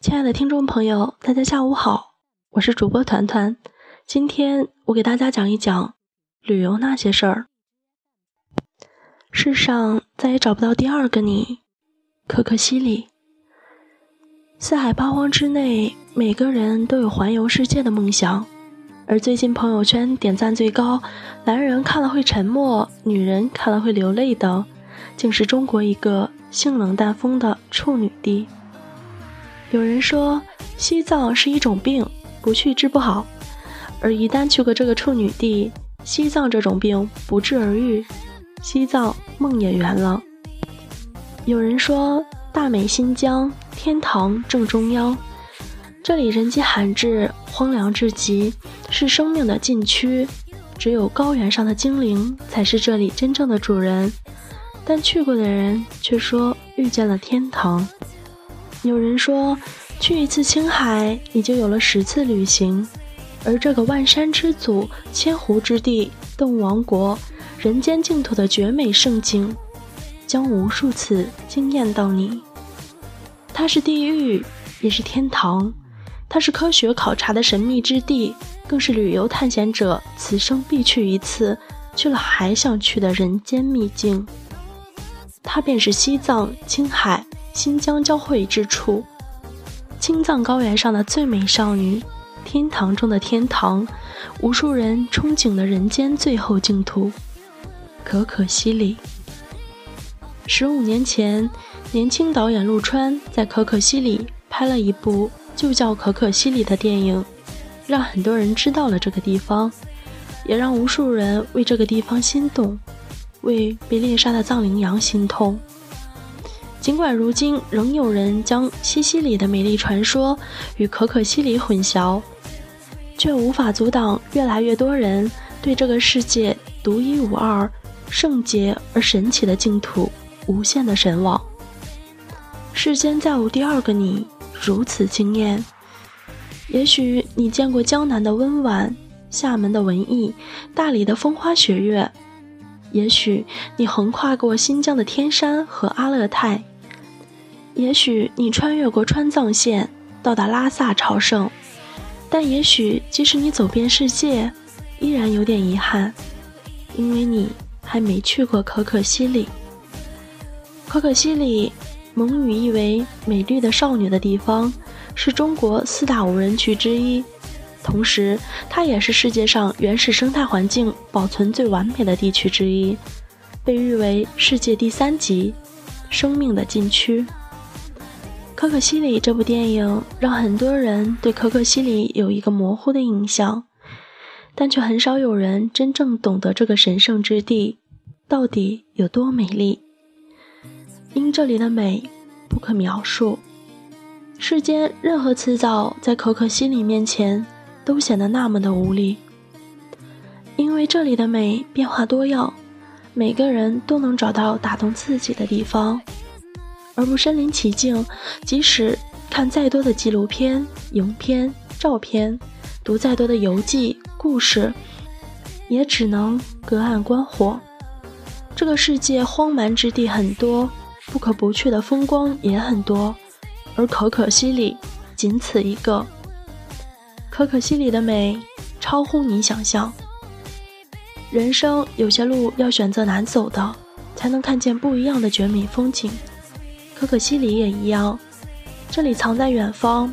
亲爱的听众朋友，大家下午好，我是主播团团。今天我给大家讲一讲旅游那些事儿。世上再也找不到第二个你，可可西里。四海八荒之内，每个人都有环游世界的梦想。而最近朋友圈点赞最高，男人看了会沉默，女人看了会流泪的，竟是中国一个性冷淡风的处女地。有人说西藏是一种病，不去治不好，而一旦去过这个处女地，西藏这种病不治而愈，西藏梦也圆了。有人说大美新疆，天堂正中央，这里人迹罕至，荒凉至极，是生命的禁区，只有高原上的精灵才是这里真正的主人，但去过的人却说遇见了天堂。有人说，去一次青海，你就有了十次旅行。而这个万山之祖、千湖之地、动物王国、人间净土的绝美胜景，将无数次惊艳到你。它是地狱，也是天堂；它是科学考察的神秘之地，更是旅游探险者此生必去一次，去了还想去的人间秘境。它便是西藏、青海。新疆交汇之处，青藏高原上的最美少女，天堂中的天堂，无数人憧憬的人间最后净土——可可西里。十五年前，年轻导演陆川在可可西里拍了一部就叫《可可西里》的电影，让很多人知道了这个地方，也让无数人为这个地方心动，为被猎杀的藏羚羊心痛。尽管如今仍有人将西西里的美丽传说与可可西里混淆，却无法阻挡越来越多人对这个世界独一无二、圣洁而神奇的净土无限的神往。世间再无第二个你如此惊艳。也许你见过江南的温婉，厦门的文艺，大理的风花雪月；也许你横跨过新疆的天山和阿勒泰。也许你穿越过川藏线到达拉萨朝圣，但也许即使你走遍世界，依然有点遗憾，因为你还没去过可可西里。可可西里，蒙语意为“美丽的少女”的地方，是中国四大无人区之一，同时它也是世界上原始生态环境保存最完美的地区之一，被誉为世界第三级生命的禁区。可可西里这部电影让很多人对可可西里有一个模糊的印象，但却很少有人真正懂得这个神圣之地到底有多美丽。因这里的美不可描述，世间任何辞藻在可可西里面前都显得那么的无力。因为这里的美变化多样，每个人都能找到打动自己的地方。而不身临其境，即使看再多的纪录片、影片、照片，读再多的游记、故事，也只能隔岸观火。这个世界荒蛮之地很多，不可不去的风光也很多，而可可西里仅此一个。可可西里的美超乎你想象。人生有些路要选择难走的，才能看见不一样的绝美风景。可可西里也一样，这里藏在远方，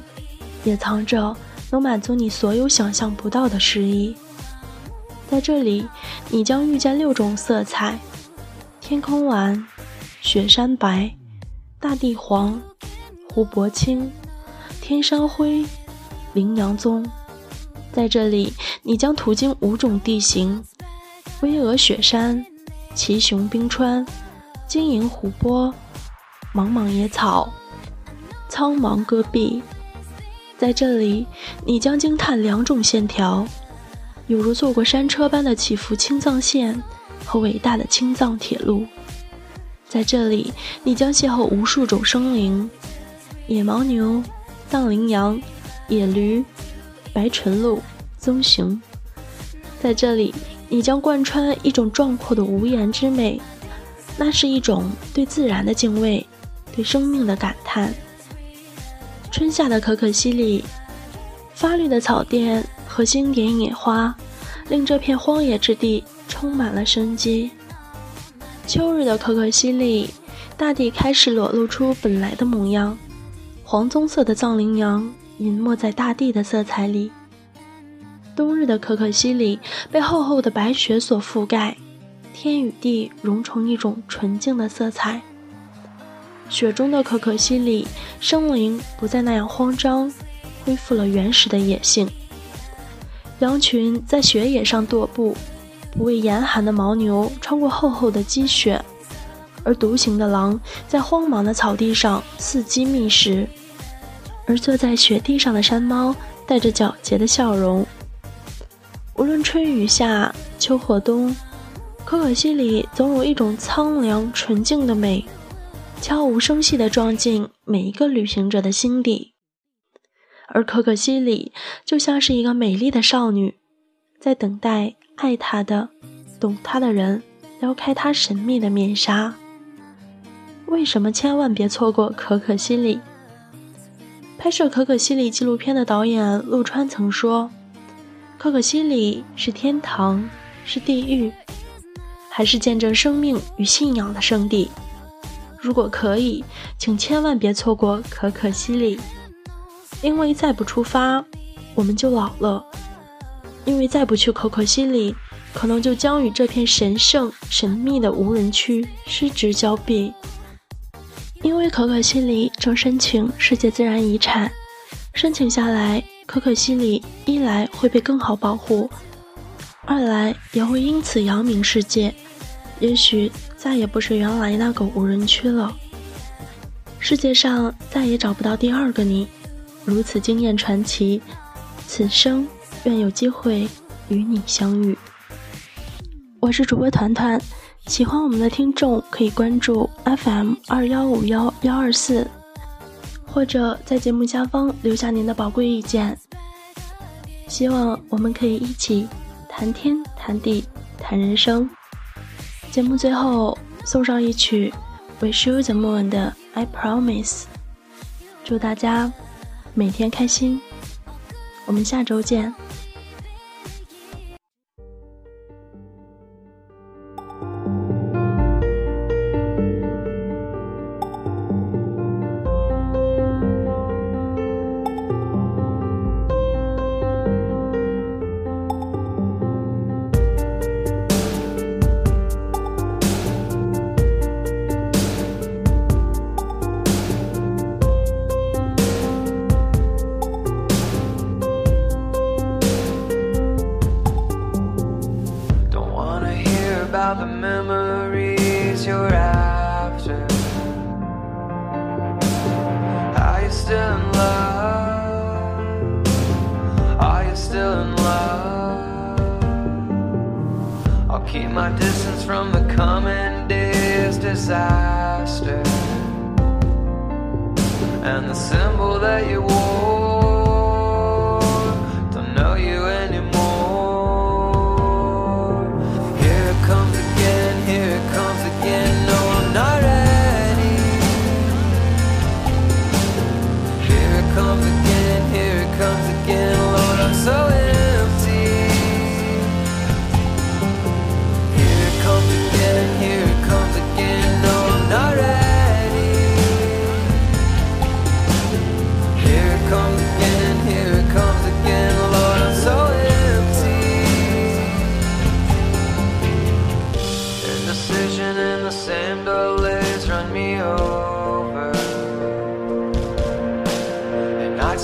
也藏着能满足你所有想象不到的诗意。在这里，你将遇见六种色彩：天空蓝、雪山白、大地黄、湖泊青、天山灰、羚羊棕。在这里，你将途经五种地形：巍峨雪山、奇雄冰川、晶莹湖泊。茫茫野草，苍茫戈壁，在这里，你将惊叹两种线条，犹如坐过山车般的起伏青藏线和伟大的青藏铁路。在这里，你将邂逅无数种生灵：野牦牛、藏羚羊、野驴、白唇鹿、棕熊。在这里，你将贯穿一种壮阔的无言之美，那是一种对自然的敬畏。对生命的感叹，春夏的可可西里，发绿的草甸和经典野花，令这片荒野之地充满了生机。秋日的可可西里，大地开始裸露出本来的模样，黄棕色的藏羚羊隐没在大地的色彩里。冬日的可可西里被厚厚的白雪所覆盖，天与地融成一种纯净的色彩。雪中的可可西里，生灵不再那样慌张，恢复了原始的野性。羊群在雪野上踱步，不畏严寒的牦牛穿过厚厚的积雪，而独行的狼在荒茫的草地上伺机觅食，而坐在雪地上的山猫带着皎洁的笑容。无论春雨夏、秋或冬，可可西里总有一种苍凉纯净的美，悄无声息地撞进每一个旅行者的心底。而可可西里就像是一个美丽的少女，在等待爱她的、懂她的人撩开她神秘的面纱。为什么千万别错过可可西里？拍摄可可西里纪录片的导演陆川曾说。可可西里是天堂，是地狱，还是见证生命与信仰的圣地？如果可以，请千万别错过可可西里，因为再不出发，我们就老了；因为再不去可可西里，可能就将与这片神圣神秘的无人区失之交臂。因为可可西里正申请世界自然遗产，申请下来。可可西里一来会被更好保护，二来也会因此扬名世界，也许再也不是原来那个无人区了。世界上再也找不到第二个你，如此惊艳传奇。此生愿有机会与你相遇。我是主播团团，喜欢我们的听众可以关注 FM 二幺五幺幺二四。或者在节目下方留下您的宝贵意见，希望我们可以一起谈天谈地谈人生。节目最后送上一曲《Wish You the Moon》的《I Promise》，祝大家每天开心，我们下周见。The memories you're after. Are you still in love? Are you still in love? I'll keep my distance from the coming day's disaster. And the symbol that you wore.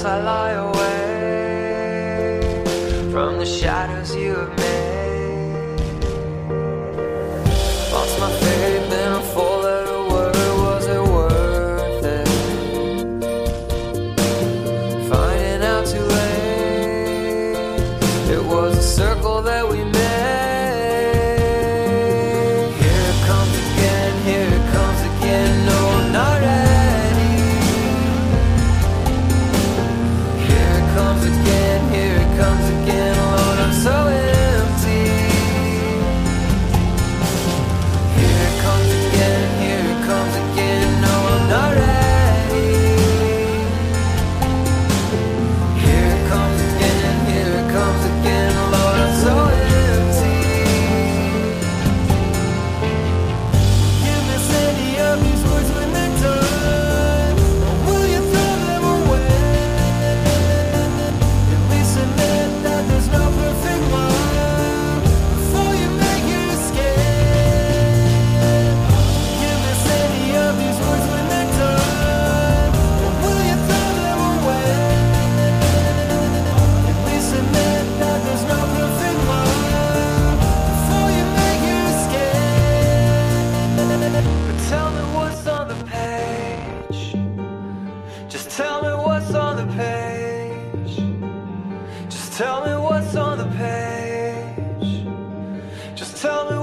I lie away from the shadows you have made. Just tell me what's on the page. Just tell me.